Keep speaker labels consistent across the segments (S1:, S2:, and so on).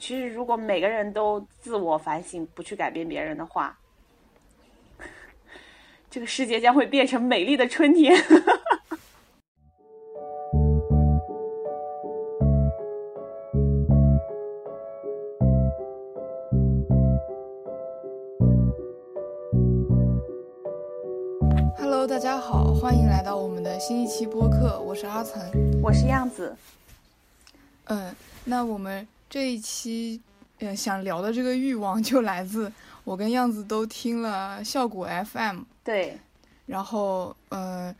S1: 其实如果每个人都自我反省，不去改变别人的话，这个世界将会变成美丽的春天。
S2: Hello，大家好，欢迎来到我们的新一期播客，我是阿岑，
S1: 我是样子。
S2: 嗯，那我们这一期，呃，想聊的这个欲望就来自我跟样子都听了效果 FM，
S1: 对，
S2: 然后，呃，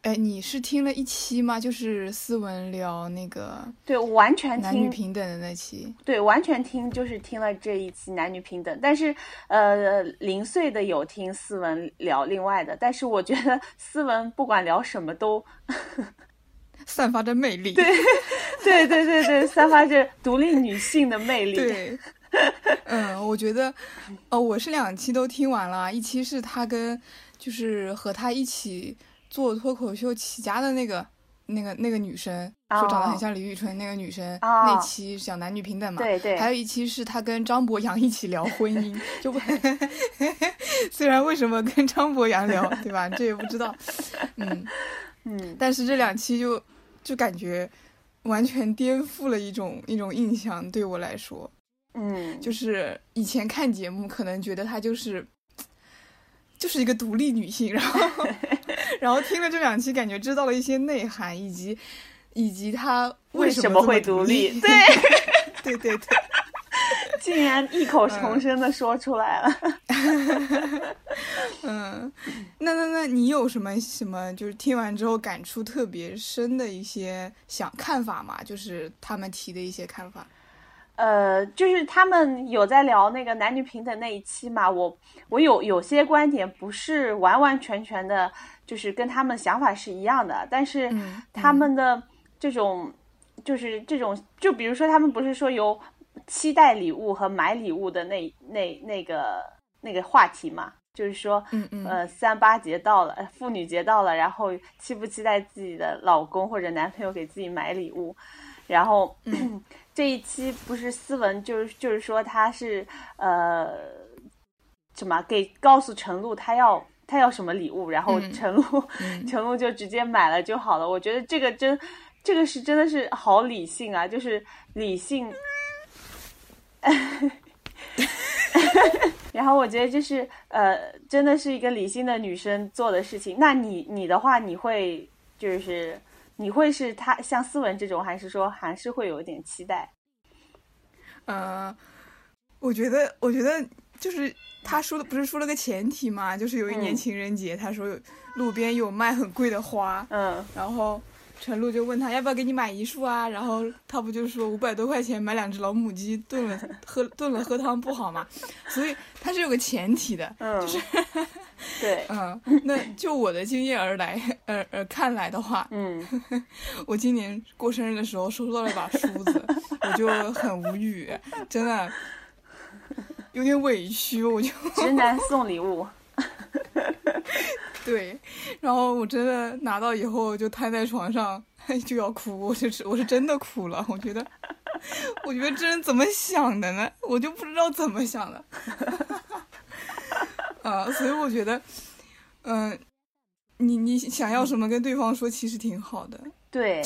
S2: 哎，你是听了一期吗？就是思文聊那个
S1: 对，完全
S2: 男女
S1: 听，
S2: 平等的那期。
S1: 对，完全听，就是听了这一期男女平等。但是，呃，零碎的有听思文聊另外的，但是我觉得思文不管聊什么都，
S2: 散发着魅力，
S1: 对 对对对对，散发着独立女性的魅力。
S2: 对，嗯，我觉得，哦，我是两期都听完了，一期是他跟就是和他一起做脱口秀起家的那个那个那个女生，说长得很像李宇春那个女生，
S1: 哦。
S2: 那期讲男女平等嘛。
S1: 对对。
S2: 还有一期是她跟张博洋一起聊婚姻，就不 虽然为什么跟张博洋聊，对吧？这也不知道，嗯，
S1: 嗯，
S2: 但是这两期就就感觉完全颠覆了一种一种印象，对我来说。
S1: 嗯，
S2: 就是以前看节目，可能觉得她就是就是一个独立女性，然后 然后听了这两期，感觉知道了一些内涵，以及以及她
S1: 为什么会
S2: 独
S1: 独立？对，
S2: 对对对，
S1: 竟然异口同声的说出来了。
S2: 嗯，那那那你有什么什么就是听完之后感触特别深的一些想看法吗？就是他们提的一些看法。
S1: 呃，就是他们有在聊那个男女平等那一期嘛，我我有有些观点不是完完全全的，就是跟他们想法是一样的，但是
S2: 嗯
S1: 他们的这种、就是这种，就比如说他们不是说有期待礼物和买礼物的那那那个那个话题嘛，就是说，
S2: 嗯嗯
S1: 呃，三八节到了，呃妇女节到了，然后期不期待自己的老公或者男朋友给自己买礼物？然后、
S2: 嗯
S1: 这一期不是思文，就是就是说他是呃什么给告诉陈露他要他要什么礼物，然后
S2: 嗯
S1: 陈露、
S2: 嗯
S1: 陈露就直接买了就好了。我觉得这个真这个是真的是好理性啊，就是理性。然后我觉得就是呃，真的是一个理性的女生做的事情。那你你的话，你会就是你会是她像思文这种，还是说还是会有一点期待？
S2: 呃，我觉得，我觉得就是他说的，不是说了个前提嘛，就是有一年
S1: 嗯
S2: 情人节，他说有路边有卖很贵的花，
S1: 嗯
S2: 然后陈露就问他要不要给你买一束啊，然后他不就说五百多块钱买两只老母鸡炖了喝炖了喝汤不好嘛，所以他是有个前提的，
S1: 嗯，就是对，
S2: 嗯，那就我的经验而来，而而看来的话，
S1: 嗯。
S2: 我今年过生日的时候收到了一把梳子，我就很无语，真的有点委屈，我就
S1: 直男送礼物，
S2: 对，然后我真的拿到以后就瘫在床上就要哭，我就是我是真的哭了，我觉得，我觉得这人怎么想的呢？我就不知道怎么想的，啊，所以我觉得，嗯、你你想要什么跟对方说，其实挺好的，
S1: 对，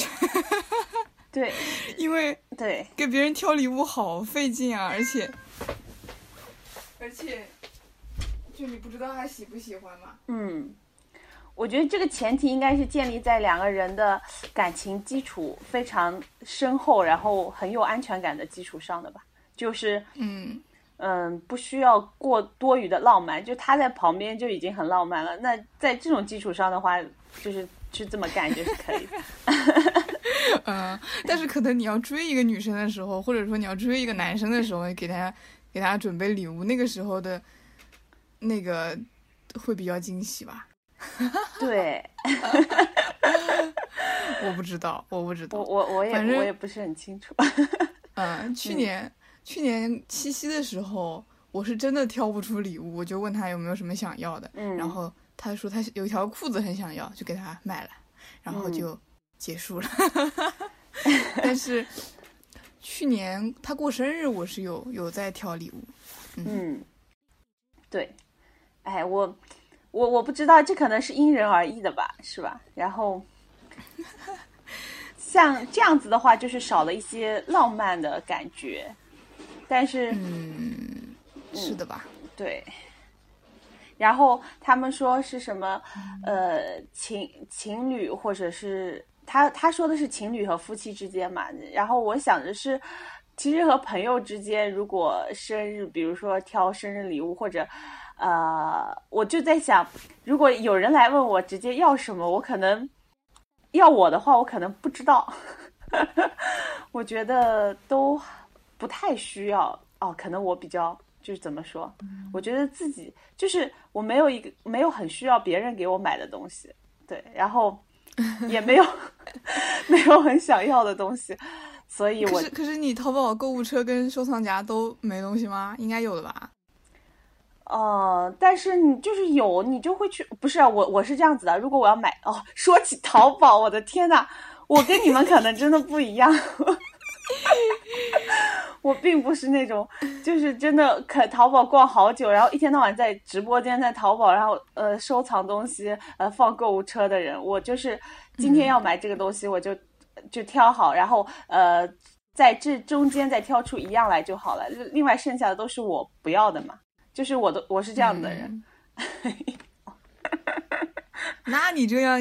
S1: 对
S2: 因为
S1: 对，
S2: 给别人挑礼物好费劲啊，而且，而且，就你不知道他喜不喜欢嘛。
S1: 嗯。我觉得这个前提应该是建立在两个人的感情基础非常深厚，然后很有安全感的基础上的吧。就是
S2: 嗯，
S1: 嗯，不需要过多余的浪漫，就他在旁边就已经很浪漫了。那在这种基础上的话，就是去这么干就是可以的。
S2: 嗯，但是可能你要追一个女生的时候，或者说你要追一个男生的时候，给他给他准备礼物，那个时候的，那个会比较惊喜吧？
S1: 对
S2: 我不知道，我不知道。
S1: 我我我也
S2: 反正
S1: 我也不是很清楚。
S2: 嗯，去年、去年七夕的时候，我是真的挑不出礼物，我就问他有没有什么想要的，
S1: 嗯，
S2: 然后他说他有一条裤子很想要，就给他买了，然后
S1: 嗯
S2: 就结束了。但是去年他过生日，我是有有在挑礼物。
S1: 嗯，对，哎，我我我不知道，这可能是因人而异的吧，是吧？然后 像这样子的话，就是少了一些浪漫的感觉，但是
S2: 嗯，是的吧？
S1: 对。然后他们说是什么？呃，情情侣或者是他他说的是情侣和夫妻之间嘛。然后我想着是，其实和朋友之间，如果生日，比如说挑生日礼物，或者呃，我就在想，如果有人来问我直接要什么，我可能要我的话，我可能不知道。我觉得都不太需要哦，可能我比较。就是怎么说？我觉得自己就是我没有一个没有很需要别人给我买的东西，对，然后也没有 没有很想要的东西，所以我
S2: 可是可是你淘宝购物车跟收藏夹都没东西吗？应该有的吧？
S1: 哦，但是你就是有，你就会去，不是啊？我我是这样子的，如果我要买哦，说起淘宝，我的天呐，我跟你们可能真的不一样。我并不是那种，就是真的可淘宝逛好久，然后一天到晚在直播间在淘宝，然后呃收藏东西，呃放购物车的人。我就是今天要买这个东西，我就就挑好，然后呃在这中间再挑出一样来就好了。另外剩下的都是我不要的嘛，就是我的我是这样的人。
S2: 那你这样，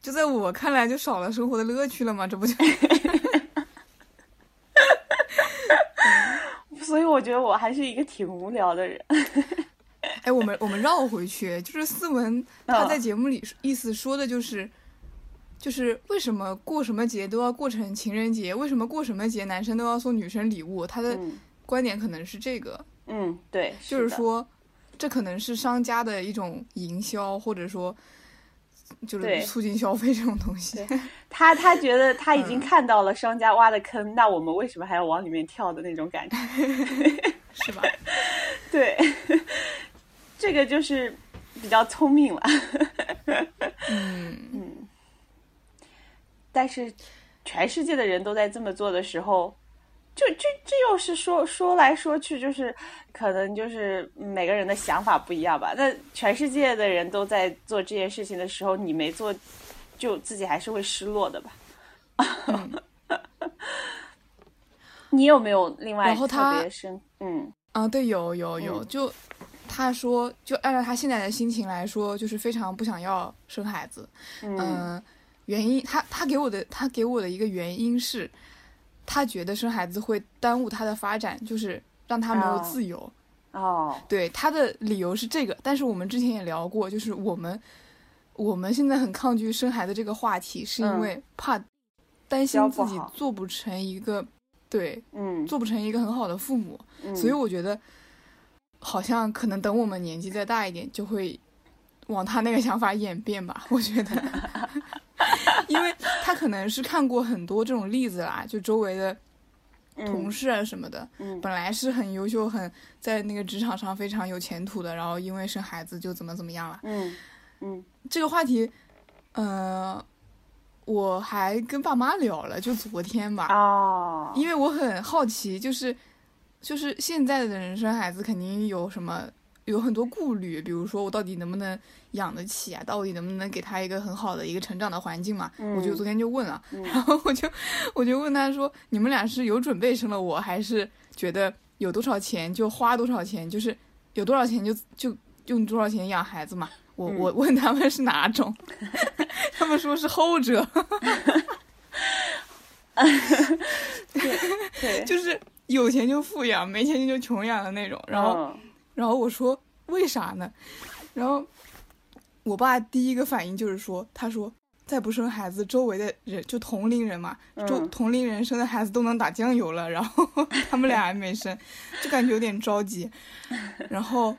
S2: 就在我看来就少了生活的乐趣了吗？这不就？
S1: 所以我觉得我还是一个挺无聊的人。
S2: 哎，我们我们绕回去，就是思文他在节目里意思说的就是，就是为什么过什么节都要过成情人节？为什么过什么节男生都要送女生礼物？他的观点可能是这个。
S1: 嗯，对，
S2: 就是说，这可能是商家的一种营销，或者说。就是促进消费这种东西，
S1: 他他觉得他已经看到了商家挖的坑，那我们为什么还要往里面跳的那种感觉，
S2: 是吧？
S1: 对，这个就是比较聪明了。
S2: 嗯
S1: 嗯，但是全世界的人都在这么做的时候。就这这又是说说来说去，就是可能就是每个人的想法不一样吧。那全世界的人都在做这件事情的时候，你没做，就自己还是会失落的吧。你有没有另外特别深？嗯
S2: 啊，对，有有有。就他说，就按照他现在的心情来说，就是非常不想要生孩子。嗯，原因他他给我的他给我的一个原因是。他觉得生孩子会耽误他的发展，就是让他没有自由。
S1: 哦，
S2: 对，他的理由是这个。但是我们之前也聊过，就是我们我们现在很抗拒生孩子这个话题，是因为怕担心自己做不成一个对，
S1: 嗯，
S2: 做不成一个很好的父母。所以我觉得，好像可能等我们年纪再大一点，就会往他那个想法演变吧。我觉得。因为他可能是看过很多这种例子啦，就周围的同事啊什么的，本来是很优秀、很在那个职场上非常有前途的，然后因为生孩子就怎么怎么样了。
S1: 嗯嗯，
S2: 这个话题，呃，我还跟爸妈聊了，就昨天吧。
S1: 哦，
S2: 因为我很好奇，就是就是现在的人生孩子肯定有什么。有很多顾虑，比如说我到底能不能养得起啊？到底能不能给他一个很好的一个成长的环境嘛？我就昨天就问了，然后我就我就问他说：“你们俩是有准备生了我，还是觉得有多少钱就花多少钱，就是有多少钱就就用多少钱养孩子嘛？”我我问他们是哪种，他们说是后者
S1: 对对，
S2: 就是有钱就富养，没钱就穷养的那种，然后。然后我说为啥呢？然后我爸第一个反应就是说，他说再不生孩子，周围的人就同龄人嘛，就同龄人生的孩子都能打酱油了，然后 他们俩还没生，就感觉有点着急。然后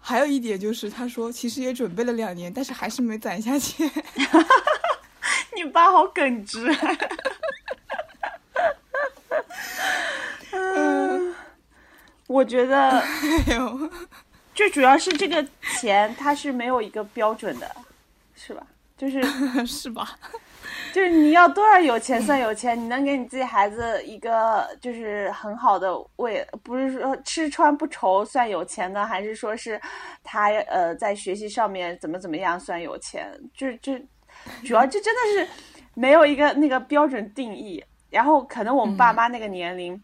S2: 还有一点就是，他说其实也准备了两年，但是还是没攒下钱。
S1: 你爸好耿直。我觉得，就主要是这个钱，它是没有一个标准的，是吧？就是
S2: 是吧？
S1: 就是你要多少有钱算有钱？你能给你自己孩子一个就是很好的未，不是说吃穿不愁算有钱呢，还是说是他呃在学习上面怎么怎么样算有钱？就就主要这真的是没有一个那个标准定义。然后可能我们爸妈那个年龄，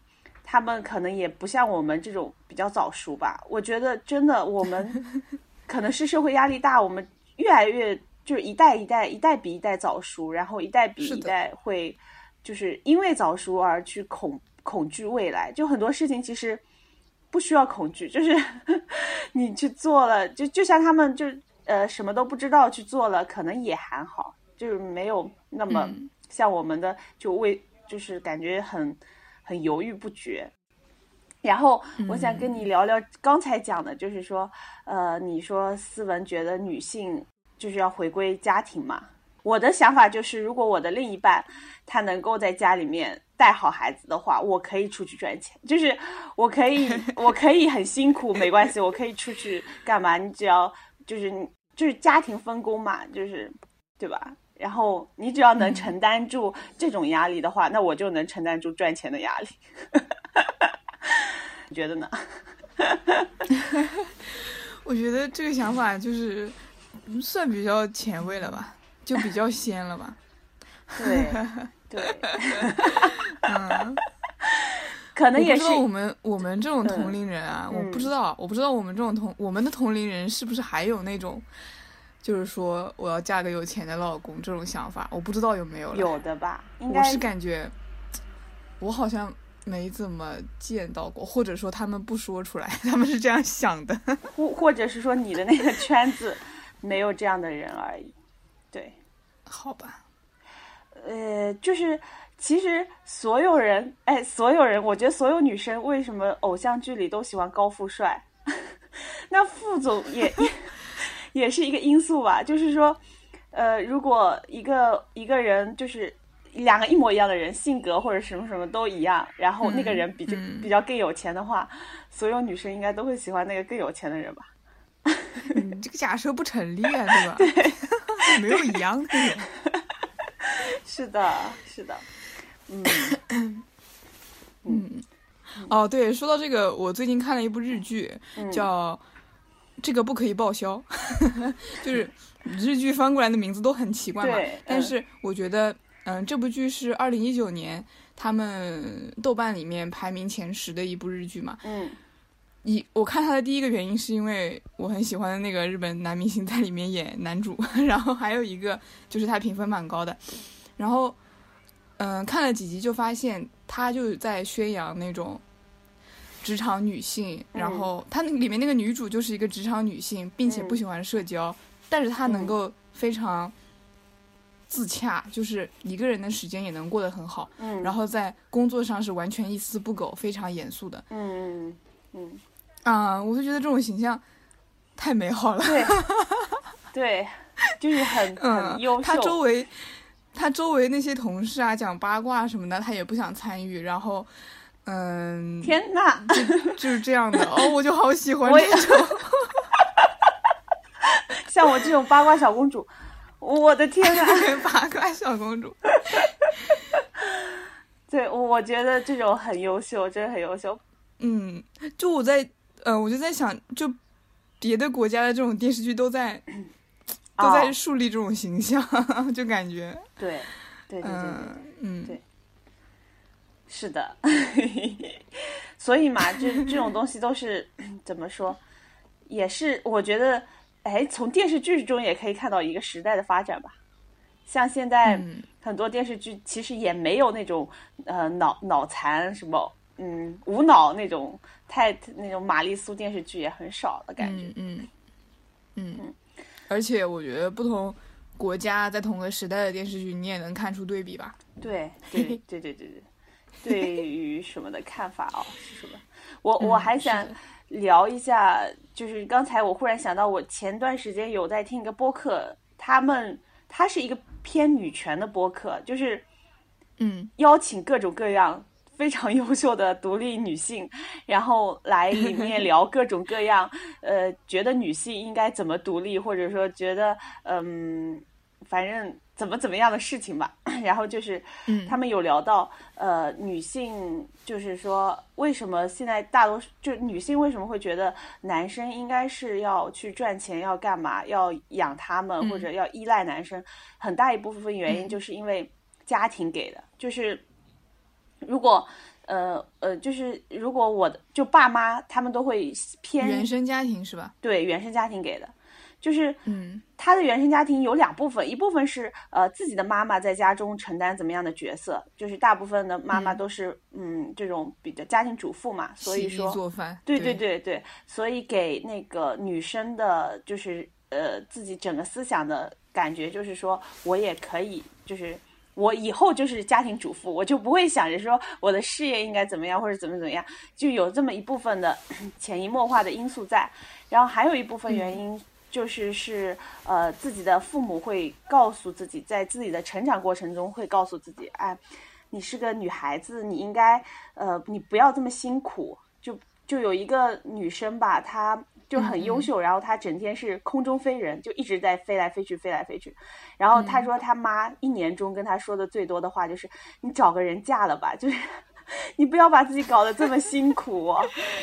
S1: 他们可能也不像我们这种比较早熟吧。我觉得真的我们 可能是社会压力大，我们越来越。就是一代一代，一代比一代早熟，然后一代比一代会，就是因为早熟而去恐恐惧未来。就很多事情其实不需要恐惧，就是 你去做了，就就像他们就呃什么都不知道去做了，可能也还好，就是没有那么像我们的就为就是感觉很很犹豫不决。然后我想跟你聊聊刚才讲的，就是说呃，你说思文觉得女性。就是要回归家庭嘛。我的想法就是，如果我的另一半他能够在家里面带好孩子的话，我可以出去赚钱。就是我可以，我可以很辛苦，没关系，我可以出去干嘛？你只要就是就是家庭分工嘛，就是对吧？然后你只要能承担住这种压力的话，那我就能承担住赚钱的压力。你觉得呢？
S2: 我觉得这个想法就是。算比较前卫了吧，就比较仙了吧。
S1: 对对，
S2: 嗯，
S1: 可能也是
S2: 我们我们这种同龄人啊，我不知道，我不知道我们这种同我们的同龄人是不是还有那种，就是说我要嫁个有钱的老公这种想法，我不知道有没有了。
S1: 有的吧，应该。
S2: 我是感觉，我好像没怎么见到过，或者说他们不说出来，他们是这样想的，
S1: 或或者是说你的那个圈子。没有这样的人而已，对，
S2: 好吧，
S1: 呃，就是其实所有人，哎，所有人，我觉得所有女生为什么偶像剧里都喜欢高富帅？那副总也也是一个因素吧。就是说，呃，如果一个一个人就是两个一模一样的人，性格或者什么什么都一样，然后那个人比较比较更有钱的话，所有女生应该都会喜欢那个更有钱的人吧。
S2: 这个假设不成立啊，对吧？对，没有一样的。
S1: 是的，是的。嗯
S2: 嗯。哦，对，说到这个，我最近看了一部日剧，叫《这个不可以报销》，就是日剧翻过来的名字都很奇怪嘛。但是我觉得，嗯，这部剧是二零一九年他们豆瓣里面排名前十的一部日剧嘛。
S1: 嗯。
S2: 一我看他的第一个原因是因为我很喜欢的那个日本男明星在里面演男主，然后还有一个就是他评分蛮高的，然后嗯看了几集就发现他就在宣扬那种职场女性，然后她那里面那个女主就是一个职场女性，并且不喜欢社交，但是她能够非常自洽，就是一个人的时间也能过得很好，
S1: 嗯，
S2: 然后在工作上是完全一丝不苟，非常严肃的，
S1: 嗯嗯。
S2: 啊，我就觉得这种形象太美好了。
S1: 对，对，就是很很优秀。
S2: 她周围，她周围那些同事啊，讲八卦什么的，她也不想参与。然后，嗯，
S1: 天呐，
S2: 就是这样的哦，我就好喜欢这种。
S1: 像我这种八卦小公主，我的天呐，
S2: 八卦小公主。
S1: 对，我觉得这种很优秀，真的很优秀。
S2: 嗯，就我在。嗯，我就在想，就别的国家的这种电视剧都在 都在树立这种形象，就感觉
S1: 对对对对对，
S2: 嗯
S1: 对，是的，所以嘛，这这种东西都是怎么说，也是我觉得，哎，从电视剧中也可以看到一个时代的发展吧。像现在很多电视剧其实也没有那种呃脑脑残什么。嗯，无脑那种太那种玛丽苏电视剧也很少的感觉。
S2: 嗯嗯嗯，而且我觉得不同国家在同个时代的电视剧，你也能看出对比吧？
S1: 对对对对对对，对于什么的看法哦是什么？我我还想聊一下，就是刚才我忽然想到，我前段时间有在听一个播客，他们他是一个偏女权的播客，就是
S2: 嗯，
S1: 邀请各种各样。非常优秀的独立女性，然后来里面聊各种各样，呃，觉得女性应该怎么独立，或者说觉得，嗯，反正怎么怎么样的事情吧。然后就是他们有聊到，呃，女性就是说，为什么现在大多数就女性为什么会觉得男生应该是要去赚钱，要干嘛，要养他们或者要依赖男生？很大一部分原因就是因为家庭给的，就是如果。呃呃，就是如果我的就爸妈他们都会偏
S2: 原生家庭是吧？
S1: 对，原生家庭给的，就是
S2: 嗯，
S1: 他的原生家庭有两部分，一部分是呃自己的妈妈在家中承担怎么样的角色，就是大部分的妈妈都是嗯这种比较家庭主妇嘛，所以说
S2: 做饭，
S1: 对
S2: 对
S1: 对对，所以给那个女生的就是呃自己整个思想的感觉就是说我也可以就是。我以后就是家庭主妇，我就不会想着说我的事业应该怎么样或者怎么怎么样，就有这么一部分的 潜移默化的因素在。然后还有一部分原因就是是呃自己的父母会告诉自己，在自己的成长过程中会告诉自己，哎，你是个女孩子，你应该呃你不要这么辛苦。就就有一个女生吧，她。就很优秀，然后她整天是空中飞人，就一直在飞来飞去，飞来飞去。然后她说她妈一年中跟她说的最多的话就是：“你找个人嫁了吧，就是 你不要把自己搞得这么辛苦。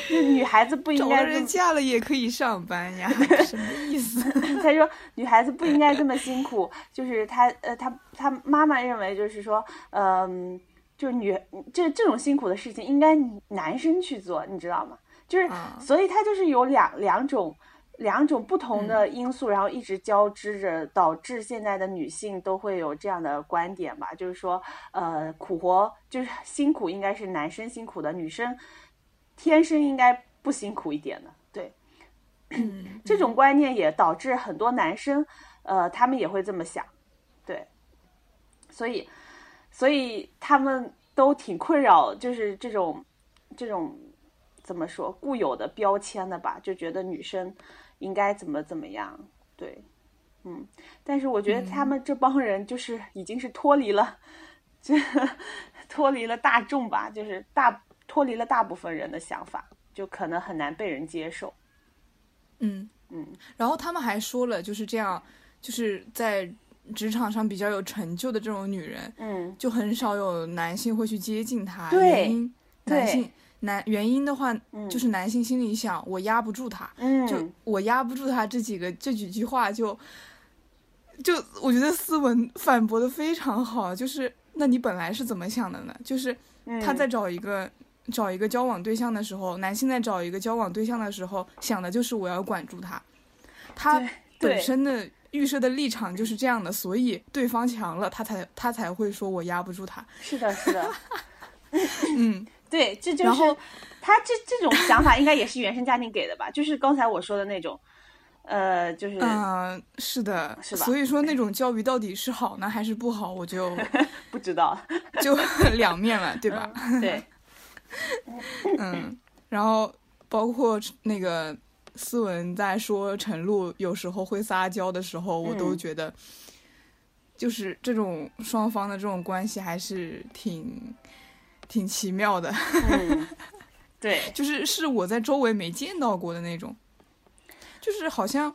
S1: 就女孩子不应该
S2: 人嫁了也可以上班呀，什么意思？”
S1: 他说女孩子不应该这么辛苦，就是他呃他他妈妈认为就是说嗯，就是女这这种辛苦的事情应该男生去做，你知道吗？就是，所以他就是有两两种两种不同的因素，然后一直交织着，导致现在的女性都会有这样的观点吧。就是说，呃，苦活就是辛苦，应该是男生辛苦的，女生天生应该不辛苦一点的。对，这种观念也导致很多男生，呃，他们也会这么想。对，所以，所以他们都挺困扰，就是这种这种。怎么说固有的标签的吧，就觉得女生应该怎么怎么样，对，嗯，但是我觉得他们这帮人就是已经是脱离了，这脱离了大众吧，就是大脱离了大部分人的想法，就可能很难被人接受。
S2: 嗯
S1: 嗯，
S2: 然后他们还说了，就是这样，就是在职场上比较有成就的这种女人，
S1: 嗯，
S2: 就很少有男性会去接近她，
S1: 对，
S2: 男性。男原因的话，就是男性心里想我压不住他，就我压不住他这几个这几句话就，就我觉得斯文反驳的非常好，就是那你本来是怎么想的呢？就是他在找一个找一个交往对象的时候，男性在找一个交往对象的时候想的就是我要管住他，他本身的预设的立场就是这样的，所以对方强了，他才他才会说我压不住他。
S1: 是的，是的，
S2: 嗯。
S1: 对，这就是他这这种想法，应该也是原生家庭给的吧？就是刚才我说的那种，呃，就是
S2: 嗯，是的，
S1: 是吧？
S2: 所以说那 种教育到底是好呢还是不好，我就
S1: 不知道，
S2: 就 两面了，对吧？
S1: 对，
S2: 嗯，然后包括那个思文在说陈露有时候会撒娇的时候，我都觉得，就是这种双方的这种关系还是挺。挺奇妙的，
S1: 对，
S2: 就是是我在周围没见到过的那种，就是好像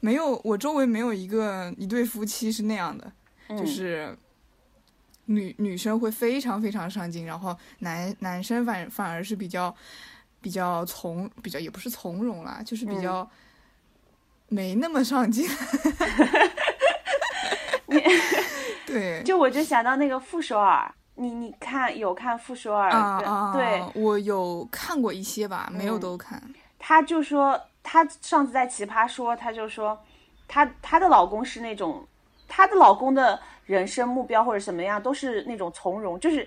S2: 没有我周围没有一个一对夫妻是那样的，就是女女生会非常非常上进，然后男男生反反而是比较比较从比较也不是从容啦，就是比较没那么上进。对，
S1: 就我就想到那个傅首尔。你你看有看傅首尔啊？对，
S2: 我有看过一些吧，没有都看。
S1: 她就说，她上次在奇葩说，她就说，她她的老公是那种，她的老公的人生目标或者什么样，都是那种从容，就是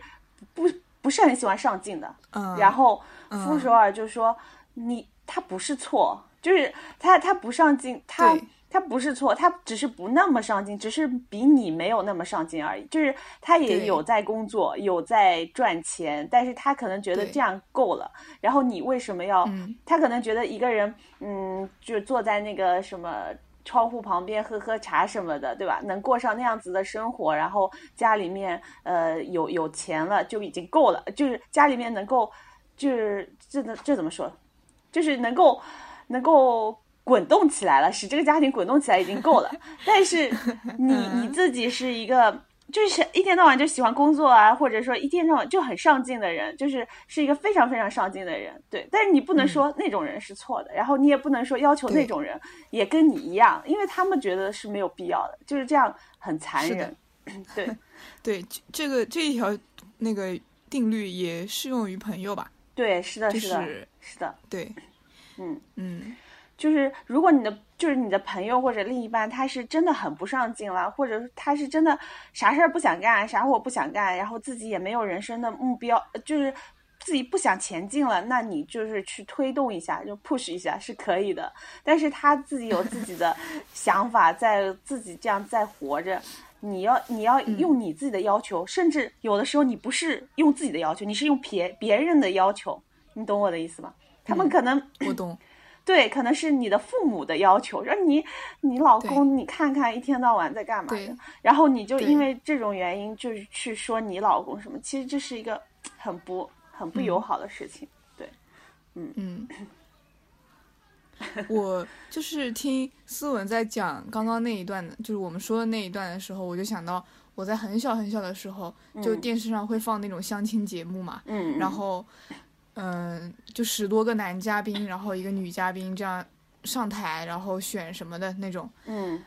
S1: 不不是很喜欢上进的。
S2: 嗯。
S1: 然后傅首尔就说，你他不是错，就是他他不上进，他。他不是错，他只是不那么上进，只是比你没有那么上进而已。就是他也有在工作，有在赚钱，但是他可能觉得这样够了。然后你为什么要？他可能觉得一个人，嗯，就坐在那个什么窗户旁边喝喝茶什么的，对吧？能过上那样子的生活，然后家里面呃有有钱了就已经够了。就是家里面能够，就是这这怎么说？就是能够能够。滚动起来了，使这个家庭滚动起来已经够了。但是你你自己是一个。就是一天到晚就喜欢工作啊，或者说一天到晚就很上进的人，就是是一个非常非常上进的人，对。但是你不能说那种人是错的，然后你也不能说要求那种人也跟你一样，因为他们觉得是没有必要的，就是这样很残忍。对，
S2: 对，这个这一条那个定律也适用于朋友吧？
S1: 对，是的，
S2: 是
S1: 的，是的，
S2: 对，
S1: 嗯
S2: 嗯。
S1: 就是如果你的就是你的朋友或者另一半，他是真的很不上进了，或者他是真的啥事儿不想干，啥活不想干，然后自己也没有人生的目标，就是自己不想前进了，那你就是去推动一下，就 push 一下是可以的。但是他自己有自己的 想法，在自己这样在活着，你要你要用你自己的要求，甚至有的时候你不是用自己的要求，你是用别别人的要求，你懂我的意思吗？他们可能
S2: 我懂。
S1: 对，可能是你的父母的要求，说你你老公你看看一天到晚在干嘛的，然后你就因为这种原因就是去说你老公什么，其实这是一个很不很不友好的事情。对，嗯。
S2: 嗯，我就是听思文在讲刚刚那一段的，就是我们说的那一段的时候，我就想到我在很小很小的时候，就电视上会放那种相亲节目嘛，
S1: 嗯，
S2: 然后。嗯，就十多个男嘉宾，然后一个女嘉宾这样上台，然后选什么的那种。
S1: 嗯，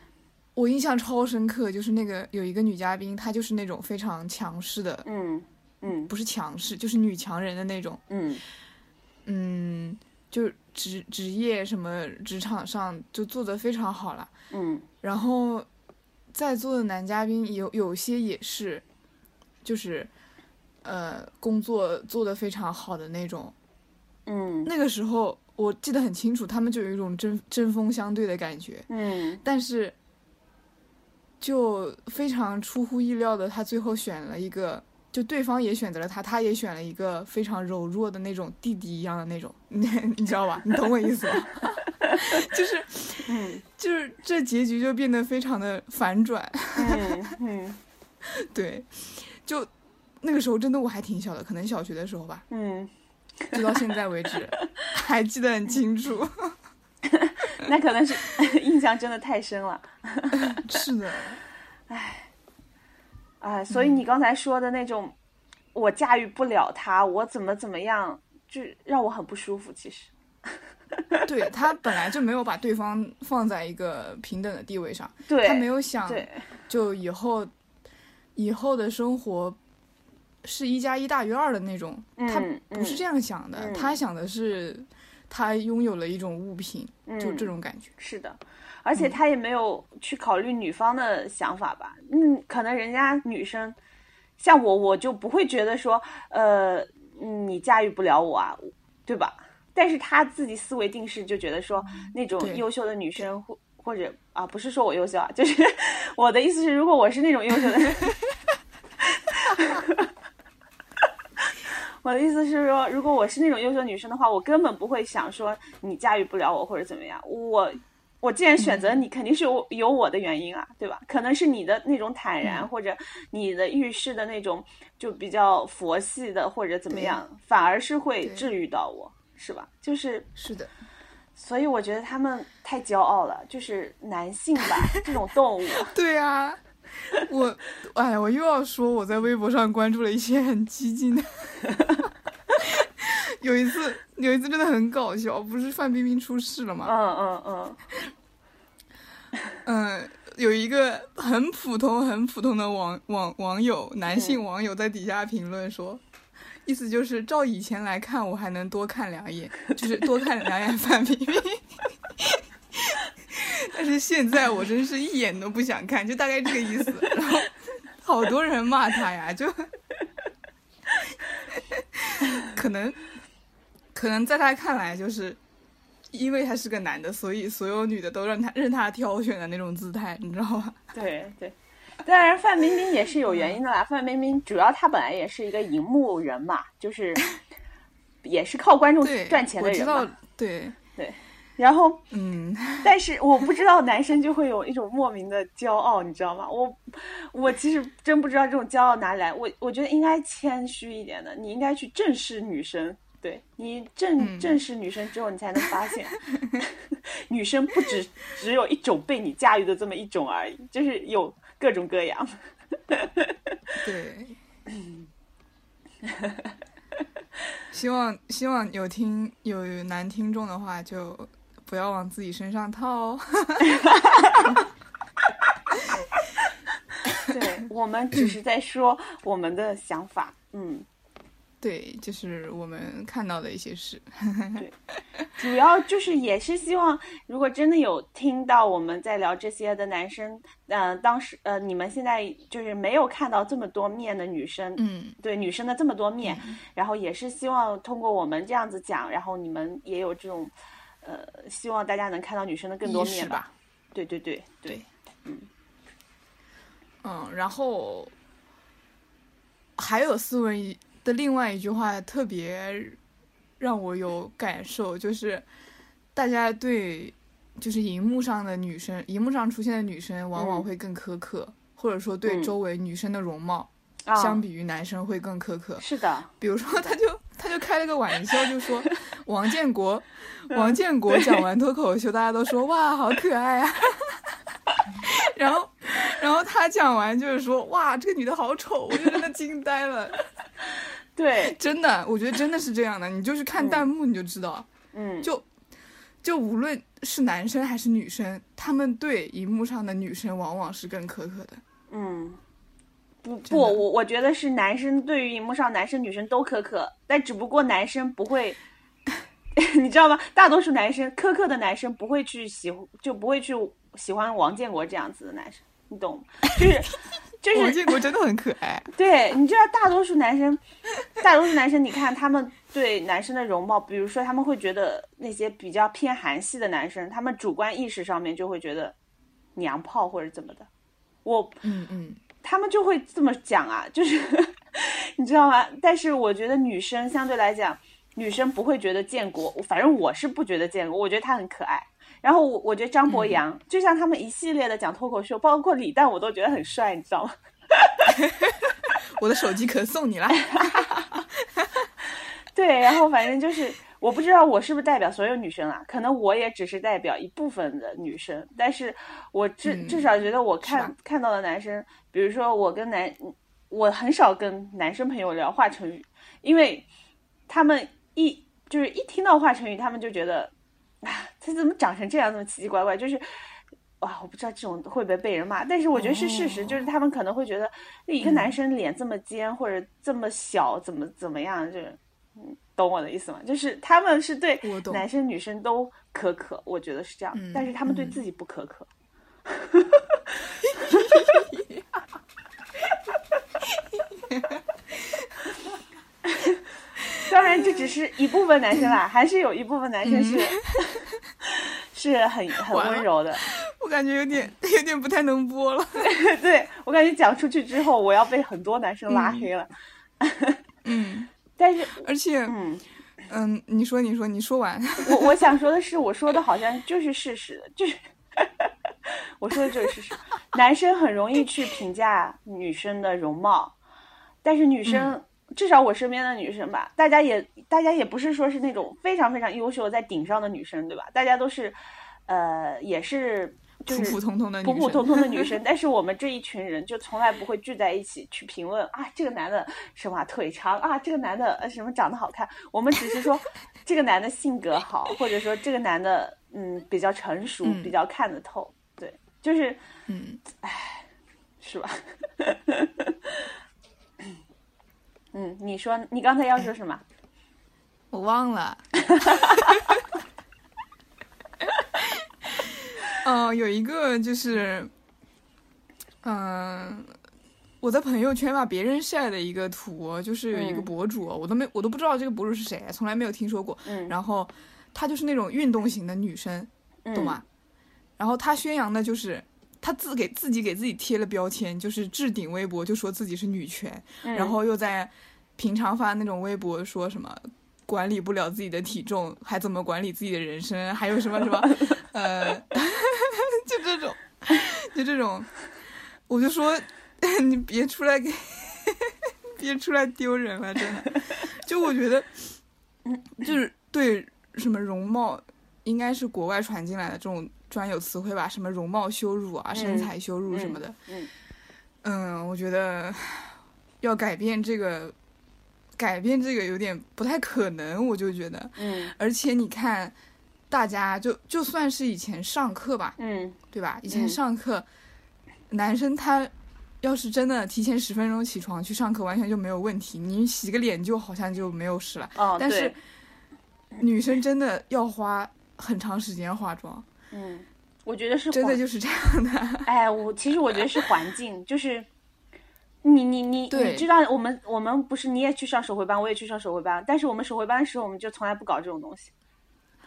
S2: 我印象超深刻，就是那个有一个女嘉宾，她就是那种非常强势的。
S1: 嗯嗯，
S2: 不是强势，就是女强人的那种。
S1: 嗯
S2: 嗯，就职职业什么职场上就做的非常好了。
S1: 嗯，
S2: 然后在座的男嘉宾有有些也是，就是。呃，工作做得非常好的那种，
S1: 嗯，
S2: 那个时候我记得很清楚，他们就有一种针针锋相对的感觉，
S1: 嗯，
S2: 但是就非常出乎意料的，他最后选了一个，就对方也选择了他，他也选了一个非常柔弱的那种弟弟一样的那种，你 你知道吧？你懂我意思吧？就是，
S1: 嗯，
S2: 就是这结局就变得非常的反转，
S1: 嗯嗯，
S2: 对，就。那个时候真的我还挺小的，可能小学的时候吧。
S1: 嗯，
S2: 直到现在为止，还记得很清楚。
S1: 那可能是 印象真的太深了。
S2: 是的，
S1: 唉，哎，所以你刚才说的那种，我驾驭不了他，我怎么怎么样，就让我很不舒服。其实，
S2: 对他本来就没有把对方放在一个平等的地位上，
S1: 对
S2: 他没有想，就以后以后的生活。是一加一大于二的那种，他不是这样想的，他想的是，他拥有了一种物品，就这种感觉。
S1: 是的，而且他也没有去考虑女方的想法吧？嗯，可能人家女生，像我，我就不会觉得说，呃，你驾驭不了我啊，对吧？但是他自己思维定势就觉得说，那种优秀的女生或或者啊，不是说我优秀啊，就是 我的意思是，如果我是那种优秀的。我的意思是说，如果我是那种优秀女生的话，我根本不会想说你驾驭不了我或者怎么样。我我既然选择你，肯定是有有我的原因啊，对吧？可能是你的那种坦然，或者你的遇事的那种就比较佛系的，或者怎么样，反而是会治愈到我，是吧？就是
S2: 是的，
S1: 所以我觉得他们太骄傲了，就是男性吧，这种动物。
S2: 对啊。我，哎，我又要说我在微博上关注了一些很激进的。有一次，有一次真的很搞笑，不是范冰冰出事了吗？
S1: 嗯嗯
S2: 嗯。嗯，有一个很普通、很普通的网网网友，男性网友在底下评论说，意思就是照以前来看，我还能多看两眼，就是多看两眼范冰冰。但是现在我真是一眼都不想看，就大概这个意思。然后好多人骂他呀，就 可能可能在他看来，就是因为他是个男的，所以所有女的都让他任他挑选的那种姿态，你知道吗？
S1: 对对，当然范冰冰也是有原因的啦。范冰冰主要她本来也是一个荧幕人嘛，就是也是靠观众赚钱的人
S2: 嘛。对
S1: 对。然后，
S2: 嗯，
S1: 但是我不知道男生就会有一种莫名的骄傲，你知道吗？我，我其实真不知道这种骄傲哪里来。我我觉得应该谦虚一点的，你应该去正视女生，对你正
S2: 嗯
S1: 正视女生之后，你才能发现，女生不只只有一种被你驾驭的这么一种而已，就是有各种各样。
S2: 对，希望希望有听有男听众的话，就不要往自己身上套哦。
S1: 对我们只是在说我们的想法，嗯，
S2: 对，就是我们看到的一些事。
S1: 对主要就是也是希望，如果真的有听到我们在聊这些的男生，呃，当时呃，你们现在就是没有看到这么多面的女生，
S2: 嗯，
S1: 对女生的这么多面，然后也是希望通过我们这样子讲，然后你们也有这种，呃，希望大家能看到女生的更多面
S2: 吧。
S1: 对对对对，
S2: 嗯。嗯，然后还有思文一的另外一句话特别让我有感受，就是大家对就是荧幕上的女生，荧幕上出现的女生往往
S1: 嗯。
S2: 会更苛刻，或者说对
S1: 嗯。
S2: 周围女生的容貌、
S1: 啊，
S2: 相比于男生会更苛刻。
S1: 是的，
S2: 比如说，他就他就开了个玩笑，就说 王建国，王建国讲完脱口秀，大家都说哇，好可爱啊。然后，然后他讲完就是说哇，这个女的好丑，我就真的惊呆了。
S1: 对，
S2: 真的，我觉得真的是这样的，你就是看弹幕你就知道，
S1: 嗯，
S2: 就就无论是男生还是女生，他们对荧幕上的女生往往是更苛刻的。
S1: 嗯，不不，我我觉得是男生对于荧幕上男生女生都苛刻，但只不过男生不会，你知道吗？大多数男生苛刻的男生不会去喜就不会去喜欢王建国这样子的男生，你懂吗？就是就是
S2: 王建国真的很可爱，
S1: 对，你知道大多数男生，大多数男生，你看他们对男生的容貌，比如说他们会觉得那些比较偏韩系的男生，他们主观意识上面就会觉得娘炮或者怎么的，我
S2: 嗯嗯，
S1: 他们就会这么讲啊，就是你知道吗？但是我觉得女生相对来讲，女生不会觉得建国，反正我是不觉得建国，我觉得他很可爱。然后我我觉得张博洋，就像他们一系列的讲脱口秀，包括李诞，我都觉得很帅，你知道吗？
S2: 我的手机壳送你啦。
S1: 对，然后反正就是，我不知道我是不是代表所有女生啊？可能我也只是代表一部分的女生，但是我至
S2: 嗯
S1: 至少觉得我看看到的男生，比如说我跟男，我很少跟男生朋友聊华晨宇，因为他们一就是一听到华晨宇，他们就觉得啊，他怎么长成这样，这么奇奇怪怪，就是。哇，我不知道这种会不会被人骂，但是我觉得是事实，
S2: 哦
S1: 就是他们可能会觉得一个男生脸这么尖、或者这么小，怎么怎么样，就是懂我的意思吗？就是他们是对男生女生都苛刻，我觉得是这样，
S2: 嗯
S1: 但是他们对
S2: 嗯
S1: 自己不苛刻。当然，这只是一部分男生啦，还是有一部分男生是、是很很温柔的。
S2: 我感觉有点有点不太能播了。
S1: 对我感觉讲出去之后，我要被很多男生拉黑了。
S2: 嗯，
S1: 但是，
S2: 而且，
S1: 嗯，
S2: 嗯，你说，你说，你说完。
S1: 我我想说的是，我说的好像就是事实，就是我说的就是事实。男生很容易去评价女生的容貌，但是女生、至少我身边的女生吧，大家也大家也不是说是那种非常非常优秀在顶上的女生，对吧？大家都是呃也是就是
S2: 普普通通的，
S1: 普普通通的女生，但是我们这一群人就从来不会聚在一起去评论啊，这个男的什么啊腿长啊，这个男的呃什么长得好看，我们只是说 这个男的性格好，或者说这个男的嗯比较成熟，
S2: 嗯
S1: 比较看得透，对，就是
S2: 嗯，
S1: 是吧？嗯，你说你刚才要说什么？
S2: 我忘了。嗯、有一个就是，嗯、我在朋友圈把别人晒的一个图，就是有一个
S1: 嗯
S2: 博主，我都没我都不知道这个博主是谁，从来没有听说过。
S1: 嗯，
S2: 然后她就是那种运动型的女生，
S1: 嗯
S2: 懂吗？然后她宣扬的就是她自给自己给自己贴了标签，就是置顶微博就说自己是女权，
S1: 嗯
S2: 然后又在平常发那种微博说什么管理不了自己的体重，还怎么管理自己的人生，还有什么什么，呃，就这种，就这种，我就说 你别出来给，别出来丢人了，真的。就我觉得，就是对什么容貌，应该是国外传进来的这种专有词汇吧，什么容貌羞辱啊、身材羞辱什么的。
S1: 嗯
S2: 嗯，我觉得要改变这个，改变这个有点不太可能，我就觉得。
S1: 嗯
S2: 而且你看，大家就就算是以前上课吧，
S1: 嗯
S2: 对吧？以前
S1: 嗯
S2: 上课，男生他要是真的提前十分钟起床去上课，完全就没有问题，你洗个脸就好像就没有事了。
S1: 哦，
S2: 但是女生真的要花很长时间化妆，
S1: 嗯，我觉得是
S2: 真的就是这样的。
S1: 哎，我其实我觉得是环境，就是你你你你知道，我们我们不是你也去上手绘班，我也去上手绘班，但是我们手绘班的时候，我们就从来不搞这种东西，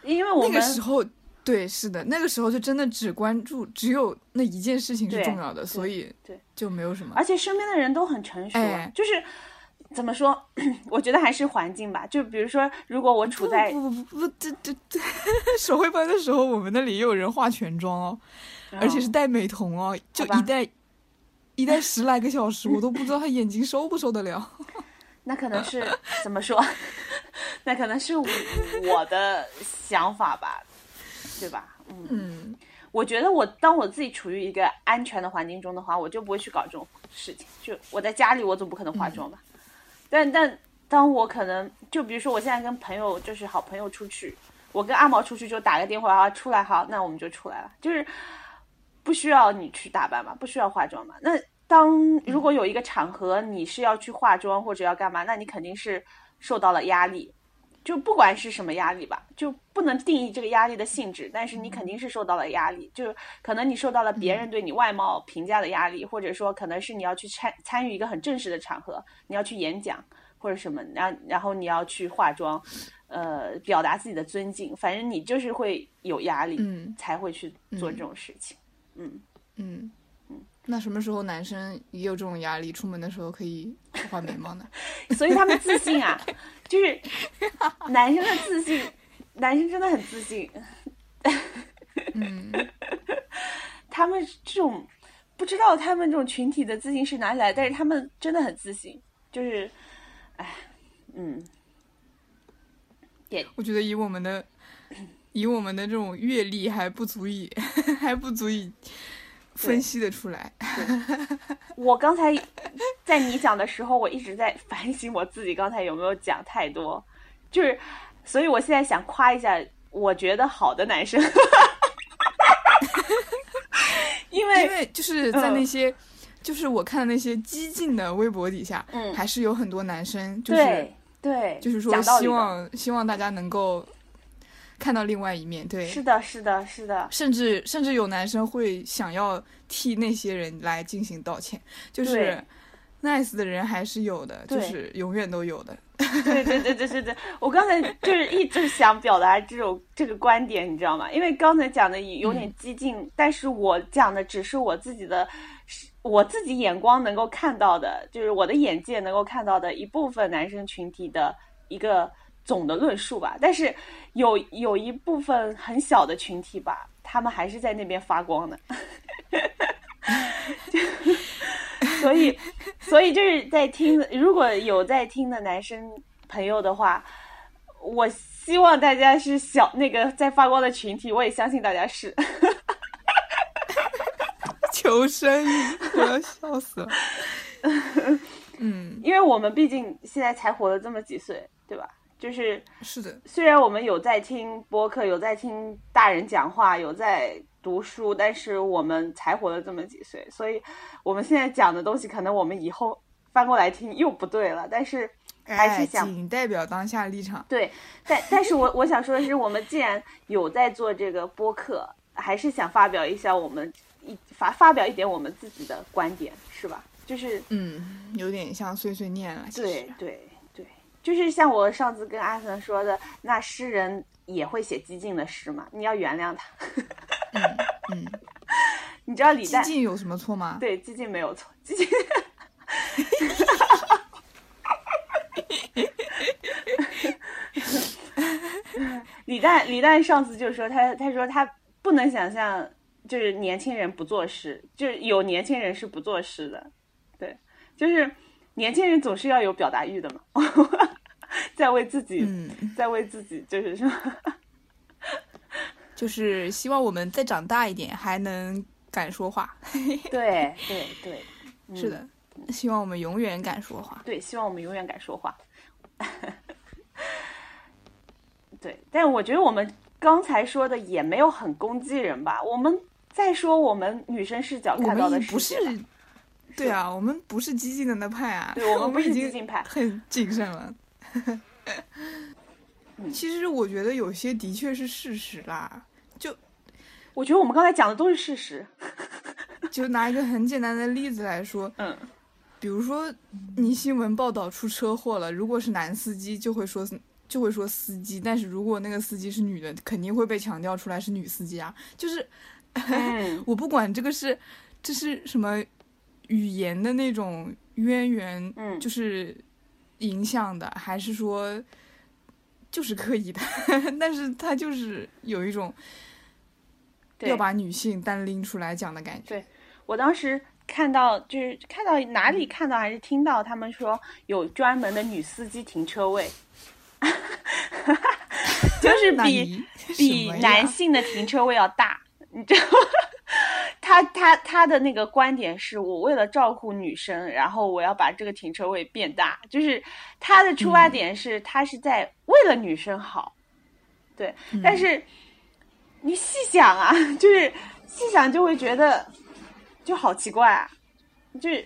S1: 因为我们
S2: 那
S1: 们
S2: 个时候，对，是的，那个时候就真的只关注只有那一件事情是重要的，所以
S1: 对
S2: 就没有什么。
S1: 而且身边的人都很成熟啊，
S2: 哎
S1: 就是怎么说，我觉得还是环境吧。就比如说，如果我处在
S2: 不不不不不，这这这 手绘班的时候，我们那里也有人化全妆哦，而且是戴美瞳哦，就一戴一戴十来个小时，我都不知道他眼睛受不受得了。
S1: 那可能是怎么说？那可能是我的想法吧，对吧？嗯，
S2: 嗯，
S1: 我觉得我当我自己处于一个安全的环境中的话，我就不会去搞这种事情。就我在家里，我总不可能化妆吧？但但当我可能就比如说我现在跟朋友就是好朋友出去，我跟阿毛出去就打个电话啊，出来好，那我们就出来了，就是不需要你去打扮嘛，不需要化妆嘛。那当如果有一个场合你是要去化妆或者要干嘛，那你肯定是受到了压力。就不管是什么压力吧，就不能定义这个压力的性质，但是你肯定是受到了压力，就可能你受到了别人对你外貌评价的压力，或者说可能是你要去参参与一个很正式的场合，你要去演讲或者什么，然然后你要去化妆，呃，表达自己的尊敬，反正你就是会有压力，
S2: 嗯。
S1: 才会去做这种事情。嗯，
S2: 嗯，那什么时候男生也有这种压力，出门的时候可以画眉毛呢？
S1: 所以他们自信啊，就是男生的自信，男生真的很自信。
S2: 嗯，
S1: 他们这种不知道他们这种群体的自信是哪里来，但是他们真的很自信，就是，哎，嗯，
S2: 我觉得以我们的以我们的这种阅历还不足以 还不足以分析的出来。
S1: 我刚才在你讲的时候，我一直在反省我自己刚才有没有讲太多，就是，所以我现在想夸一下我觉得好的男生，因为
S2: 因
S1: 为
S2: 为就是在那些，就是我看的那些激进的微博底下，
S1: 嗯。
S2: 还是有很多男生，就是
S1: 对对，
S2: 就是说希望希望大家能够看到另外一面，对，
S1: 是的，是的，是的，
S2: 甚至甚至有男生会想要替那些人来进行道歉，就是 nice 的人还是有的，就是永远都有的。
S1: 对对对对对对，我刚才就是一直想表达这种这个观点，你知道吗？因为刚才讲的有点激进，但是我讲的只是我自己的，我自己眼光能够看到的，就是我的眼界能够看到的一部分男生群体的一个总的论述吧。但是有有一部分很小的群体吧，他们还是在那边发光的。所以，所以就是在听的，如果有在听的男生朋友的话，我希望大家是小那个在发光的群体，我也相信大家是。
S2: 求生欲，我要笑死了。嗯，
S1: 因为我们毕竟现在才活了这么几岁，对吧？就是
S2: 是的，
S1: 虽然我们有在听播客，有在听大人讲话，有在读书，但是我们才活了这么几岁，所以我们现在讲的东西，可能我们以后翻过来听又不对了。但是还是
S2: 哎，
S1: 想
S2: 仅代表当下立场。
S1: 对，但但是我我想说的是，我们既然有在做这个播客，还是想发表一下我们一发发表一点我们自己的观点，是吧？就是
S2: 嗯，有点像碎碎念了。
S1: 对对，就是像我上次跟阿森说的，那诗人也会写激进的诗嘛，你要原谅他。
S2: 嗯嗯，
S1: 你知道李
S2: 激进有什么错吗？
S1: 对激进没有错，激进。李诞，李诞上次就说他，他说他不能想象，就是年轻人不作诗，就是有年轻人是不作诗的，对，就是年轻人总是要有表达欲的嘛。在为自己，
S2: 嗯，
S1: 在为自己，就是说，
S2: 就是希望我们再长大一点，还能敢说话。
S1: 对对对，嗯
S2: 是的，希望我们永远敢说话。
S1: 对，希望我们永远敢说话。对，但我觉得我们刚才说的也没有很攻击人吧。我们再说我们女生视角看到的
S2: 不是
S1: 世界，
S2: 对啊，我们不是激进的那派啊，
S1: 对我们不是激进派
S2: 很谨慎了。其实我觉得有些的确是事实啦，就
S1: 我觉得我们刚才讲的都是事实。
S2: 就拿一个很简单的例子来说，
S1: 嗯，
S2: 比如说你新闻报道出车祸了，如果是男司机就会说就会说司机，但是如果那个司机是女的，肯定会被强调出来是女司机啊。就是
S1: 嗯
S2: 我不管这个是这是什么语言的那种渊源，
S1: 嗯
S2: 就是影响的，还是说就是刻意的？但是他就是有一种要把女性单拎出来讲的感觉。
S1: 对我当时看到，就是看到哪里看到还是听到他们说有专门的女司机停车位，就是 比比男性的停车位要大，你知道吗？他他他的那个观点是我为了照顾女生，然后我要把这个停车位变大，就是他的出
S2: 嗯。
S1: 发点是他是在为了女生好，对，
S2: 嗯。
S1: 但是你细想啊，就是细想就会觉得就好奇怪啊，就是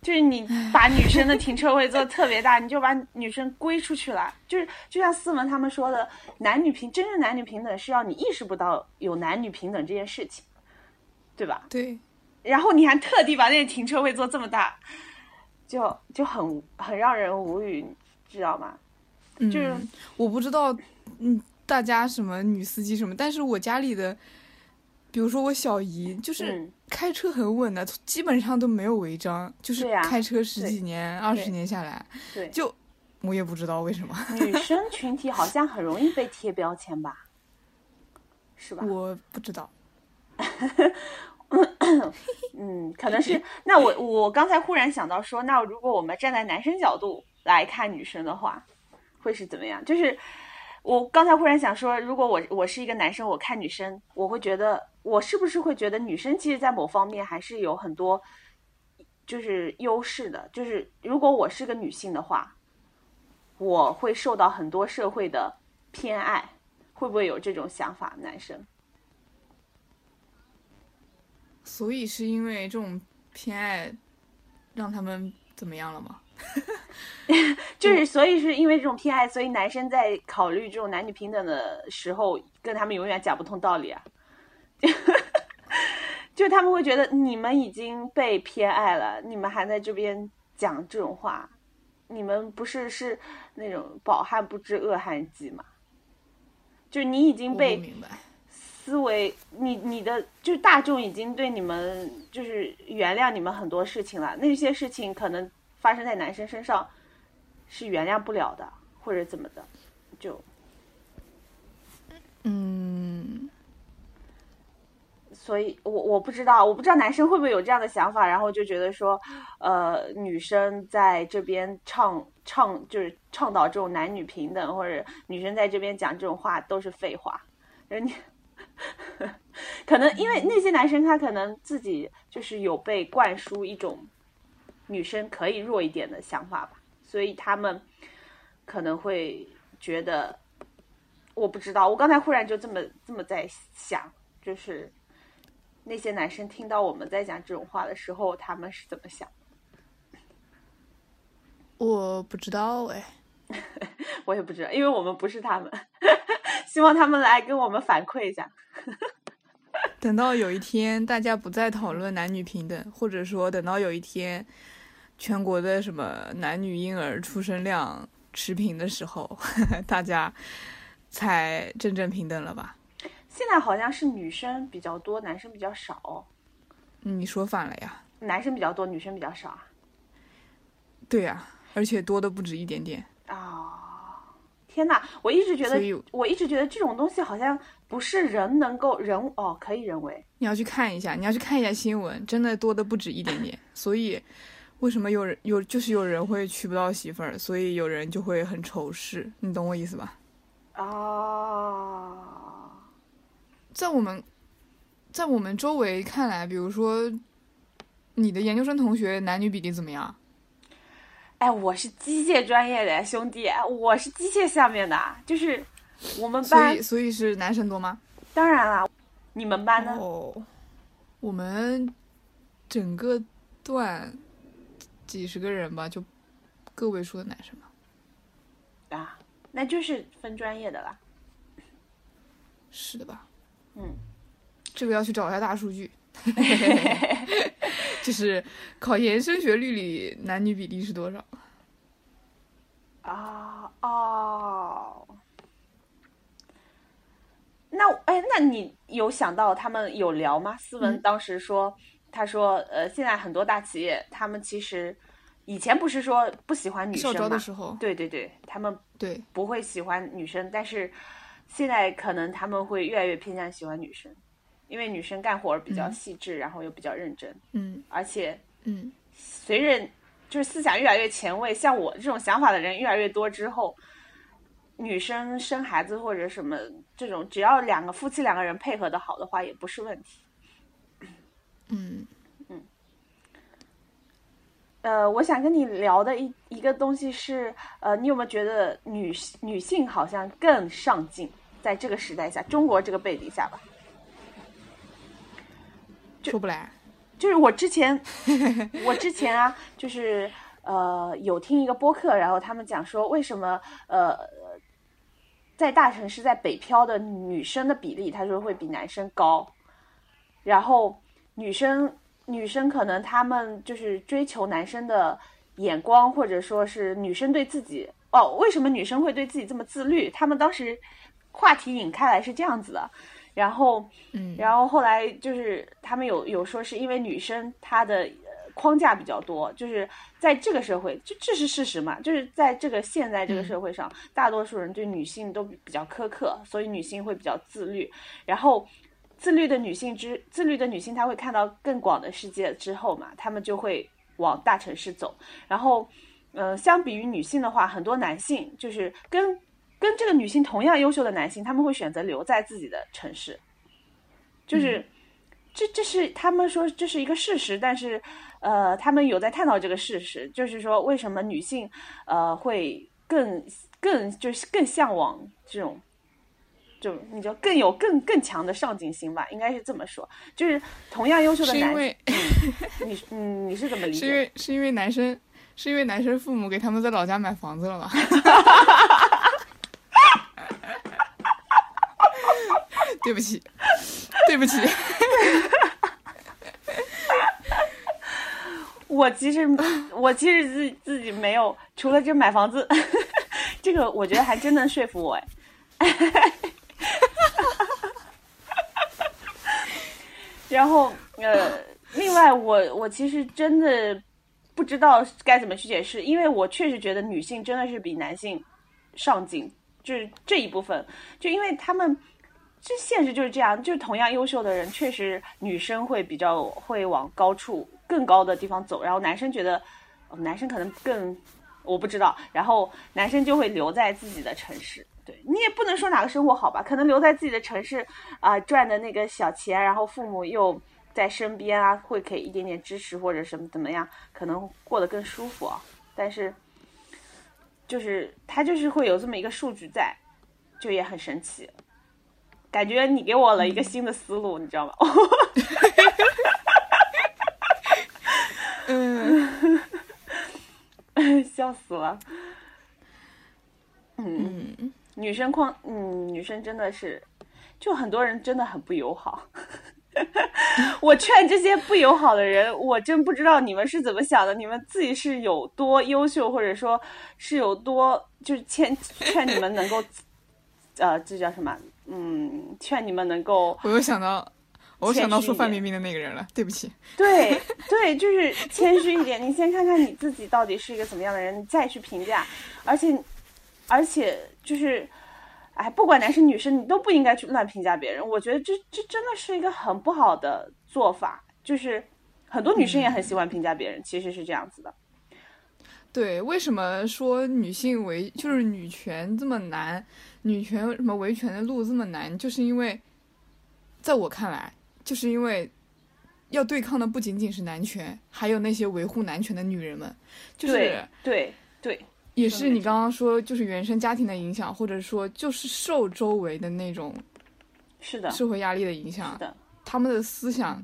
S1: 就是你把女生的 停车位做得特别大，你就把女生归出去了。就是就像思文他们说的，男女平真正男女平等是要你意识不到有男女平等这件事情，对吧？
S2: 对，
S1: 然后你还特地把那个停车位做这么大，就就很很让人无语，你知道吗？就是
S2: 嗯，我不知道，嗯，大家什么女司机什么，但是我家里的，比如说我小姨，就是
S1: 嗯
S2: 开车很稳的，基本上都没有违章，就是开车十几年、二十
S1: 对
S2: 年下来，
S1: 对，
S2: 就我也不知道为什么，
S1: 女 生群体好像很容易被贴标签吧，是吧？
S2: 我不知道。
S1: 嗯，可能是。那我我刚才忽然想到说，那如果我们站在男生角度来看女生的话，会是怎么样？就是我刚才忽然想说，如果我我是一个男生，我看女生，我会觉得我是不是会觉得女生其实，在某方面还是有很多就是优势的。就是如果我是个女性的话，我会受到很多社会的偏爱，会不会有这种想法？男生？
S2: 所以是因为这种偏爱，让他们怎么样了吗？
S1: 就是所以是因为这种偏爱，所以男生在考虑这种男女平等的时候，跟他们永远讲不通道理啊。就他们会觉得你们已经被偏爱了，你们还在这边讲这种话，你们不是是那种饱汉不知饿汉饥吗？就是你已经被。思维，你你的就是大众已经对你们就是原谅你们很多事情了，那些事情可能发生在男生身上是原谅不了的，或者怎么的，就
S2: 嗯，
S1: 所以我我不知道，我不知道男生会不会有这样的想法，然后就觉得说，呃，女生在这边倡倡就是倡导这种男女平等，或者女生在这边讲这种话都是废话，人家。可能因为那些男生他可能自己就是有被灌输一种女生可以弱一点的想法吧，所以他们可能会觉得，我不知道，我刚才忽然就这么这么在想，就是那些男生听到我们在讲这种话的时候，他们是怎么想？
S2: 我不知道哎。
S1: 我也不知道，因为我们不是他们，希望他们来跟我们反馈一下。
S2: 等到有一天大家不再讨论男女平等，或者说等到有一天全国的什么男女婴儿出生量持平的时候，大家才真正平等了吧？
S1: 现在好像是女生比较多，男生比较少，
S2: 嗯你说反了呀？
S1: 男生比较多，女生比较少啊。
S2: 对呀、而且多的不止一点点。
S1: 啊、天呐！我一直觉得，我一直觉得这种东西好像不是人能够人哦，可以人为。
S2: 你要去看一下，你要去看一下新闻，真的多的不止一点点。所以，为什么有人有就是有人会娶不到媳妇儿，所以有人就会很仇视，你懂我意思吧？
S1: 哦，
S2: 在我们，在我们周围看来，比如说你的研究生同学男女比例怎么样？
S1: 哎，我是机械专业的兄弟，我是机械下面的，就是我们班
S2: 所
S1: 班
S2: 以所以是男生多吗？
S1: 当然啦，你们班呢？
S2: 哦，我们整个段几十个人吧，就个位数的男生吧。
S1: 啊，那就是分专业的啦。
S2: 是的吧？
S1: 嗯，
S2: 这个要去找一下大数据。就是考研升学率里男女比例是多少？
S1: 啊哦，那哎，那你有想到他们有聊吗？思文
S2: 嗯
S1: 当时说，他说，呃，现在很多大企业，他们其实以前不是说不喜欢女生嘛？
S2: 的时候，
S1: 对对对，他们
S2: 对，
S1: 不会喜欢女生，但是现在可能他们会越来越偏向喜欢女生，因为女生干活比较
S2: 嗯
S1: 细致，然后又比较认真，
S2: 嗯
S1: 而且
S2: 嗯
S1: 随着就是思想越来越前卫，像我这种想法的人越来越多之后，女生生孩子或者什么这种，只要两个夫妻两个人配合的好的话，也不是问题。
S2: 嗯嗯
S1: 呃，我想跟你聊的一一个东西是，呃，你有没有觉得女女性好像更上进，在这个时代下，中国这个背景下吧？
S2: 出不来。
S1: 就是我之前，我之前啊，就是呃有听一个播客，然后他们讲说为什么呃在大城市在北漂的女生的比例，他说会比男生高，然后女生女生可能她们就是追求男生的眼光，或者说是女生对自己哦，为什么女生会对自己这么自律？他们当时话题引开来是这样子的，然后。
S2: 嗯
S1: 然后后来就是他们有有说是因为女生她的呃框架比较多，就是在这个社会，就这是事实嘛？就是在这个现在这个社会上，大多数人对女性都比较苛刻，所以女性会比较自律。然后自律的女性之自律的女性，她会看到更广的世界之后嘛，她们就会往大城市走。然后，呃，相比于女性的话，很多男性就是跟跟这个女性同样优秀的男性，他们会选择留在自己的城市。就是，这这是他们说这是一个事实，但是，呃，他们有在探讨这个事实，就是说为什么女性，呃，会更更就是更向往这种，就你就更有更更强的上进心吧，应该是这么说。就是同样优秀的男，
S2: 是因为
S1: 你嗯你是怎么理解
S2: 是因
S1: 解？
S2: 为是因为男生是因为男生父母给他们在老家买房子了吗？对不起，对不起，
S1: 我其实我其实自自己没有，除了这买房子，这个我觉得还真能说服我哎。然后呃，另外我我其实真的不知道该怎么去解释，因为我确实觉得女性真的是比男性上进，就是这一部分，就因为他们。这现实就是这样，就是同样优秀的人，确实女生会比较会往高处、更高的地方走，然后男生觉得，哦男生可能更，我不知道，然后男生就会留在自己的城市。对你也不能说哪个生活好吧，可能留在自己的城市啊、赚的那个小钱，然后父母又在身边啊，会给一点点支持或者什么怎么样，可能过得更舒服啊。但是，就是他就是会有这么一个数据在，就也很神奇。感觉你给我了一个新的思路，你知道吗？
S2: 嗯
S1: 笑死了。嗯，女生框，嗯，女生真的是，就很多人真的很不友好。我劝这些不友好的人，我真不知道你们是怎么想的，你们自己是有多优秀，或者说是有多，就是劝劝你们能够，呃，这叫什么？嗯，劝你们能够
S2: 我又想到，我又想到说范冰冰的那个人了，对不起。
S1: 对对，就是谦虚一点。你先看看你自己到底是一个怎么样的人，你再去评价。而且，而且就是，哎，不管男生女生，你都不应该去乱评价别人。我觉得这这真的是一个很不好的做法。就是很多女生也很喜欢评价别人，其实是这样子的。
S2: 对，为什么说女性维就是女权这么难？女权什么维权的路这么难？就是因为，在我看来，就是因为要对抗的不仅仅是男权，还有那些维护男权的女人们。就是
S1: 对对，
S2: 也是你刚刚说，就是原生家庭的影响，或者说就是受周围的那种
S1: 是的
S2: 社会压力的影响，他们的思想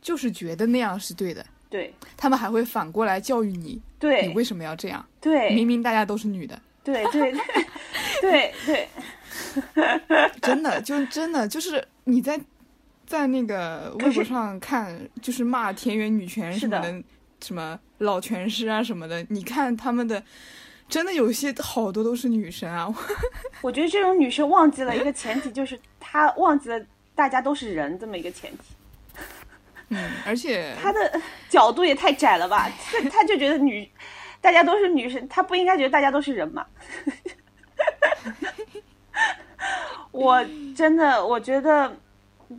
S2: 就是觉得那样是对的。
S1: 对，
S2: 他们还会反过来教育你，
S1: 对
S2: 你为什么要这样？
S1: 对，
S2: 明明大家都是女的。
S1: 对对 对对
S2: 对，真的就真的就是你在在那个微博上看，就是骂田园女权什么的，什么老拳师啊什么的，你看他们的，真的有些好多都是女生啊。
S1: 我觉得这种女生忘记了一个前提，就是她忘记了大家都是人这么一个前提。
S2: 嗯，而且
S1: 他的角度也太窄了吧？他他就觉得女，大家都是女生，他不应该觉得大家都是人嘛？我真的，我觉得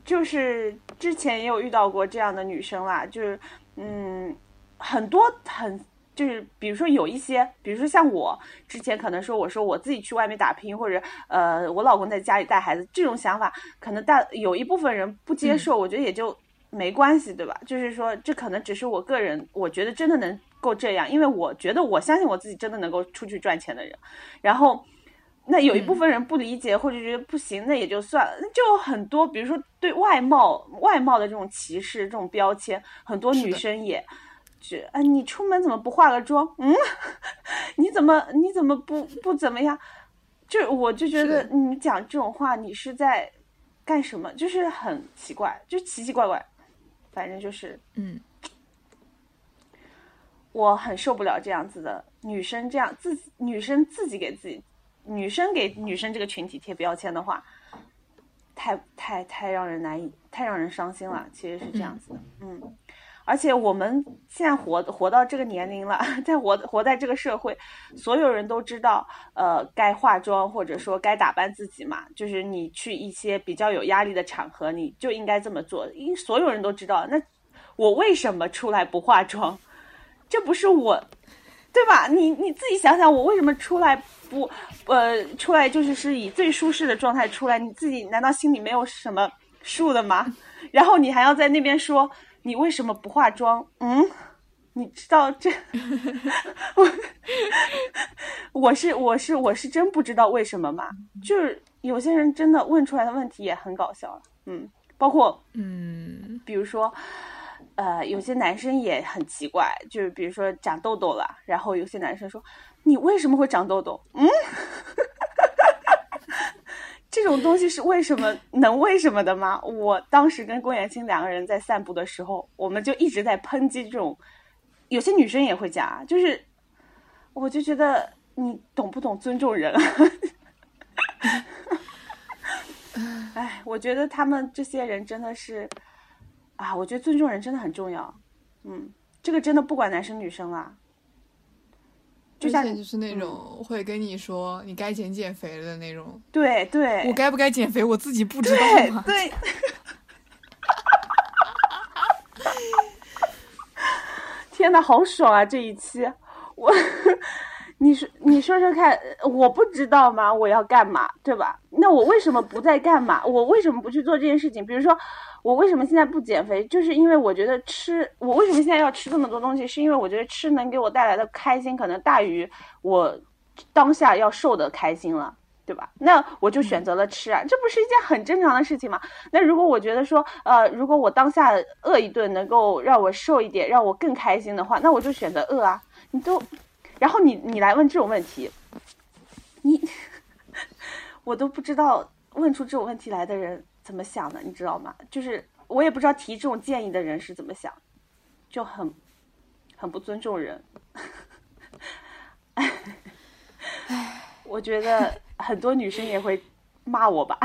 S1: 就是之前也有遇到过这样的女生啦，就是嗯，很多很就是，比如说有一些，比如说像我之前可能说我说我自己去外面打拼，或者呃我老公在家里带孩子，这种想法可能大有一部分人不接受，我觉得也就。没关系，对吧？就是说，这可能只是我个人，我觉得真的能够这样，因为我觉得我相信我自己真的能够出去赚钱的人。然后，那有一部分人不理解或者觉得不行，那也就算了。就很多，比如说对外貌、外貌的这种歧视、这种标签，很多女生也，就啊，你出门怎么不化个妆？嗯，你怎么你怎么不不怎么样？就我就觉得你讲这种话，你是在干什么？就是很奇怪，就奇奇怪怪。反正就是，
S2: 嗯，
S1: 我很受不了这样子的女生，这样自己女生自己给自己，女生给女生这个群体贴标签的话，太太太让人难以，太让人伤心了。其实是这样子的，嗯。而且我们现在活活到这个年龄了，在活活在这个社会，所有人都知道，呃，该化妆或者说该打扮自己嘛。就是你去一些比较有压力的场合，你就应该这么做，因为所有人都知道。那我为什么出来不化妆？这不是我，对吧？你你自己想想，我为什么出来不呃出来就是是以最舒适的状态出来？你自己难道心里没有什么数的吗？然后你还要在那边说。你为什么不化妆？嗯，你知道这，我我是我是我是真不知道为什么嘛。就是有些人真的问出来的问题也很搞笑，嗯，包括
S2: 嗯，
S1: 比如说，呃，有些男生也很奇怪，就是比如说长痘痘了，然后有些男生说你为什么会长痘痘？嗯。这种东西是为什么能为什么的吗？我当时跟郭元清两个人在散步的时候，我们就一直在抨击这种，有些女生也会讲啊，就是我就觉得你懂不懂尊重人？哎，我觉得他们这些人真的是啊，我觉得尊重人真的很重要。嗯，这个真的不管男生女生啦。
S2: 之前就是那种会跟你说你该减减肥了的那种，
S1: 对对，
S2: 我该不该减肥我自己不知道
S1: 吗？对，天哪，好爽啊！这一期我，你说你说说看，我不知道吗？我要干嘛？对吧？那我为什么不在干嘛？我为什么不去做这件事情？比如说。我为什么现在不减肥？就是因为我觉得吃，我为什么现在要吃这么多东西？是因为我觉得吃能给我带来的开心，可能大于我当下要瘦的开心了，对吧？那我就选择了吃啊，这不是一件很正常的事情吗？那如果我觉得说，呃，如果我当下饿一顿能够让我瘦一点，让我更开心的话，那我就选择饿啊。你都，然后你你来问这种问题，你 我都不知道问出这种问题来的人。怎么想的，你知道吗？就是我也不知道提这种建议的人是怎么想，就很很不尊重人。唉，我觉得很多女生也会骂我吧。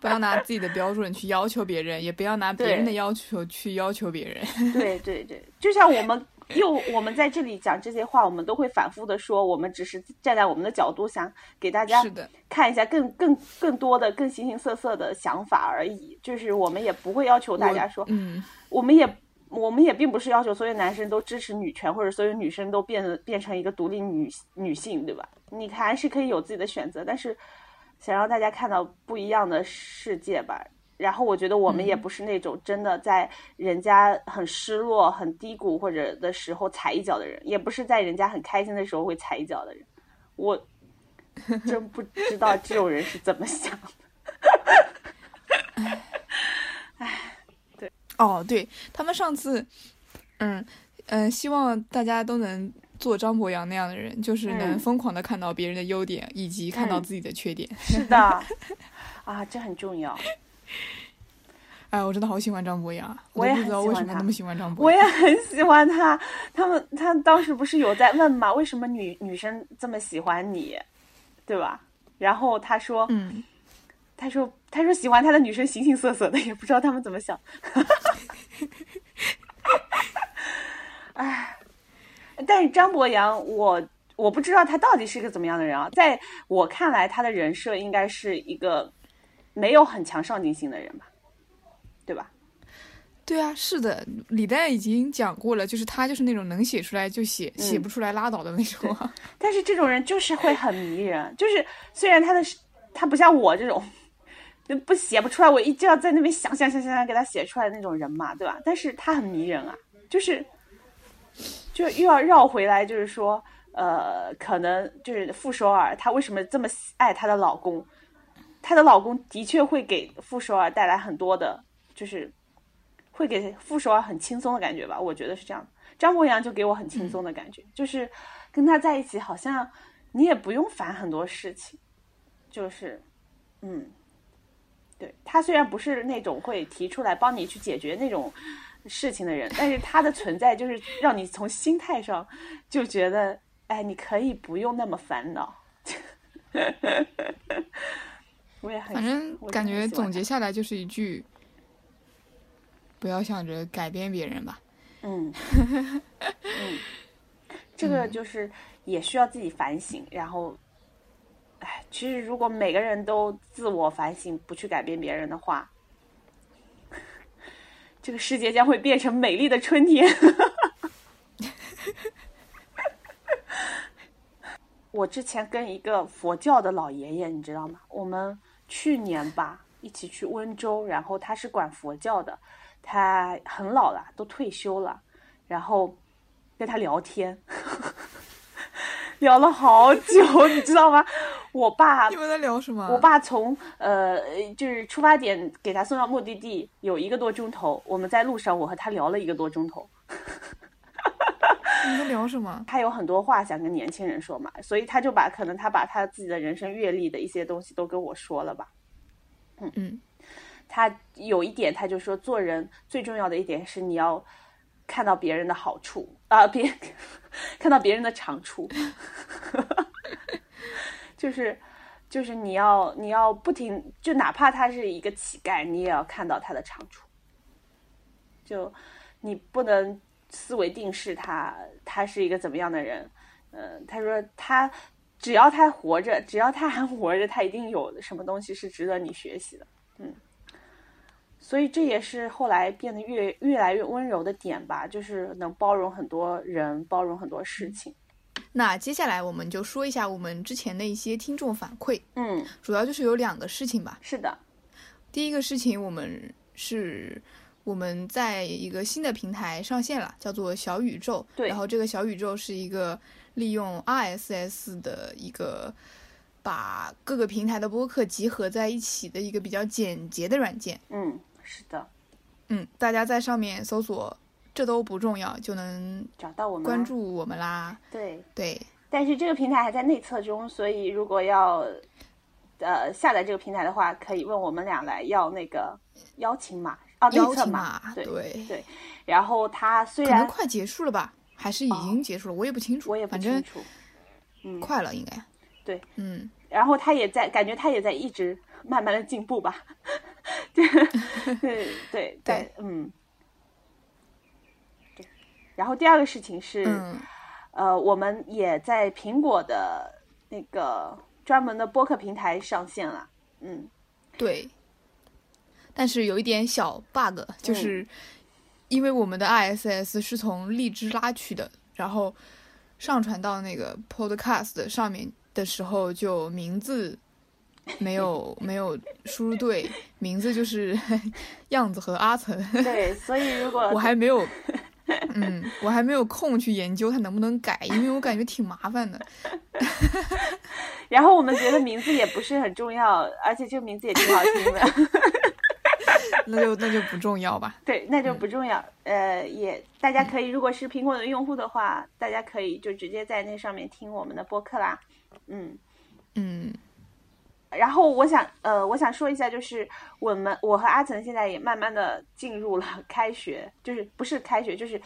S2: 不要拿自己的标准去要求别人，也不要拿别人的要求去要求别人。
S1: 对对对，就像我们 又我们在这里讲这些话，我们都会反复的说，我们只是站在我们的角度想给大家，看一下更更更多的、更形形色色的想法而已。就是我们也不会要求大家说，
S2: 嗯，
S1: 我们也我们也并不是要求所有男生都支持女权，或者所有女生都变得变成一个独立女女性，对吧？你还是可以有自己的选择，但是想让大家看到不一样的世界吧。然后我觉得我们也不是那种真的在人家很失落、很低谷或者的时候踩一脚的人，也不是在人家很开心的时候会踩一脚的人。我 真不知道这种人是怎么想的。
S2: 哦，对他们上次，嗯嗯，希望大家都能做张博洋那样的人，就是能
S1: 嗯
S2: 疯狂的看到别人的优点，以及看到
S1: 嗯
S2: 自己的缺点。
S1: 是的，啊，这很重要。
S2: 哎，我真的好喜欢张博洋，
S1: 我也
S2: 不知道为什么那么喜欢张博
S1: 我。也很喜欢他，他们他当时不是有在问吗？为什么女女生这么喜欢你，对吧？然后他说，
S2: 嗯，
S1: 他说他说喜欢他的女生形形色色的，也不知道他们怎么想。哎，但是张博洋，我我不知道他到底是个怎么样的人啊。在我看来，他的人设应该是一个没有很强上进心的人吧，对吧？
S2: 对啊，是的，李诞已经讲过了，就是他就是那种能写出来就写，写
S1: 嗯
S2: 不出来拉倒的那种啊。
S1: 但是这种人就是会很迷人，就是虽然他的他不像我这种，就不写不出来，我一直要在那边想想想想想给他写出来的那种人嘛，对吧？但是他很迷人啊，就是就又要绕回来，就是说，呃，可能就是傅首尔她为什么这么喜爱她的老公？她的老公的确会给傅首尔带来很多的，就是会给傅首尔很轻松的感觉吧，我觉得是这样的。张博洋就给我很轻松的感觉，就是跟他在一起，好像你也不用烦很多事情，就是，嗯，对他虽然不是那种会提出来帮你去解决那种事情的人，但是他的存在就是让你从心态上就觉得，哎，你可以不用那么烦恼。我也很，
S2: 反正感觉总结下来就是一句：不要想着改变别人吧。
S1: 嗯，嗯，这个就是也需要自己反省，然后，哎，其实如果每个人都自我反省，不去改变别人的话，这个世界将会变成美丽的春天。我之前跟一个佛教的老爷爷，你知道吗？我们去年吧一起去温州，然后他是管佛教的，他很老了，都退休了，然后跟他聊天，聊了好久，你知道吗？我爸
S2: 你们在聊什么？
S1: 我爸从呃，就是出发点给他送到目的地有一个多钟头，我们在路上我和他聊了一个多钟头。
S2: 你们在聊什么？
S1: 他有很多话想跟年轻人说嘛，所以他就把可能他把他自己的人生阅历的一些东西都跟我说了吧。
S2: 嗯嗯，
S1: 他有一点，他就说做人最重要的一点是你要看到别人的好处啊，别 看到别人的长处，就是就是你要你要不停，就哪怕他是一个乞丐，你也要看到他的长处，就你不能思维定式他他是一个怎么样的人。嗯、他说他只要他活着，只要他还活着，他一定有什么东西是值得你学习的。嗯，所以这也是后来变得越越来越温柔的点吧，就是能包容很多人，包容很多事情。
S2: 那接下来我们就说一下我们之前的一些听众反馈，
S1: 嗯，
S2: 主要就是有两个事情吧。
S1: 是的，
S2: 第一个事情，我们是我们在一个新的平台上线了，叫做小宇宙。
S1: 对
S2: 然后这个小宇宙是一个利用 RSS 的一个把各个平台的播客集合在一起的一个比较简洁的软件。
S1: 嗯，是的，
S2: 嗯，大家在上面搜索“这都不重要”就能
S1: 找到我们
S2: 关。注我们啦。
S1: 对，
S2: 对，
S1: 但是这个平台还在内测中，所以如果要呃下载这个平台的话，可以问我们俩来要那个邀请码啊，内
S2: 邀
S1: 测
S2: 请码，
S1: 对
S2: 对
S1: 对。然后他虽然
S2: 可能快结束了吧？还是已经结束了？我也不清楚。
S1: 我也不清楚，嗯，
S2: 快了，应该。
S1: 对，
S2: 嗯，
S1: 然后他也在，感觉他也在一直慢慢的进步吧。对对对，对嗯，对。然后第二个事情是，
S2: 嗯
S1: 呃，我们也在苹果的那个专门的播客平台上线了。嗯，
S2: 对，但是有一点小 bug，就是因为我们的 ISS 是从荔枝拉取的，然后上传到那个 Podcast 上面的时候，就名字没有没有输入对，名字就是 样子和阿岑，
S1: 对，所以如果
S2: 我还没有。嗯，我还没有空去研究它能不能改，因为我感觉挺麻烦的。
S1: 然后我们觉得名字也不是很重要，而且这个名字也挺好听的。
S2: 那就那就不重要吧。
S1: 对，那就不重要。呃，也大家可以，如果是苹果的用户的话，大家可以就直接在那上面听我们的播客啦。嗯
S2: 嗯，
S1: 然后我想，呃，我想说一下，就是我们我和阿成现在也慢慢的进入了 开学，就是不是开学，就是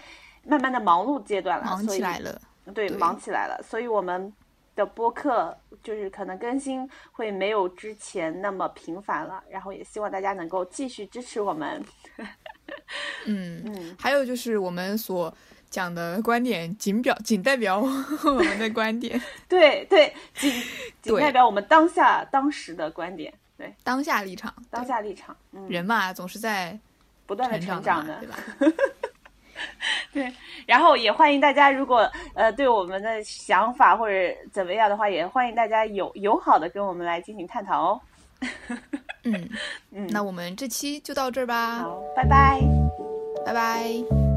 S1: 慢慢的忙碌阶段了，
S2: 忙起来了。
S1: 对，
S2: 对
S1: 忙起来了，所以我们的播客就是可能更新会没有之前那么频繁了，然后也希望大家能够继续支持我们。
S2: 嗯
S1: 嗯，
S2: 还有就是我们所讲的观点仅表仅代表 我们的观点，
S1: 对对，仅 仅代表我们当下当时的观点，对
S2: 当下立场，
S1: 当下立场，嗯，
S2: 人嘛总是在
S1: 不断的
S2: 成
S1: 成长
S2: 的，对吧？
S1: 对，然后也欢迎大家，如果呃对我们的想法或者怎么样的话，也欢迎大家友友好的跟我们来进行探讨哦。
S2: 嗯，
S1: 嗯，
S2: 那我们这期就到这儿吧，
S1: 好，拜拜。
S2: 拜拜。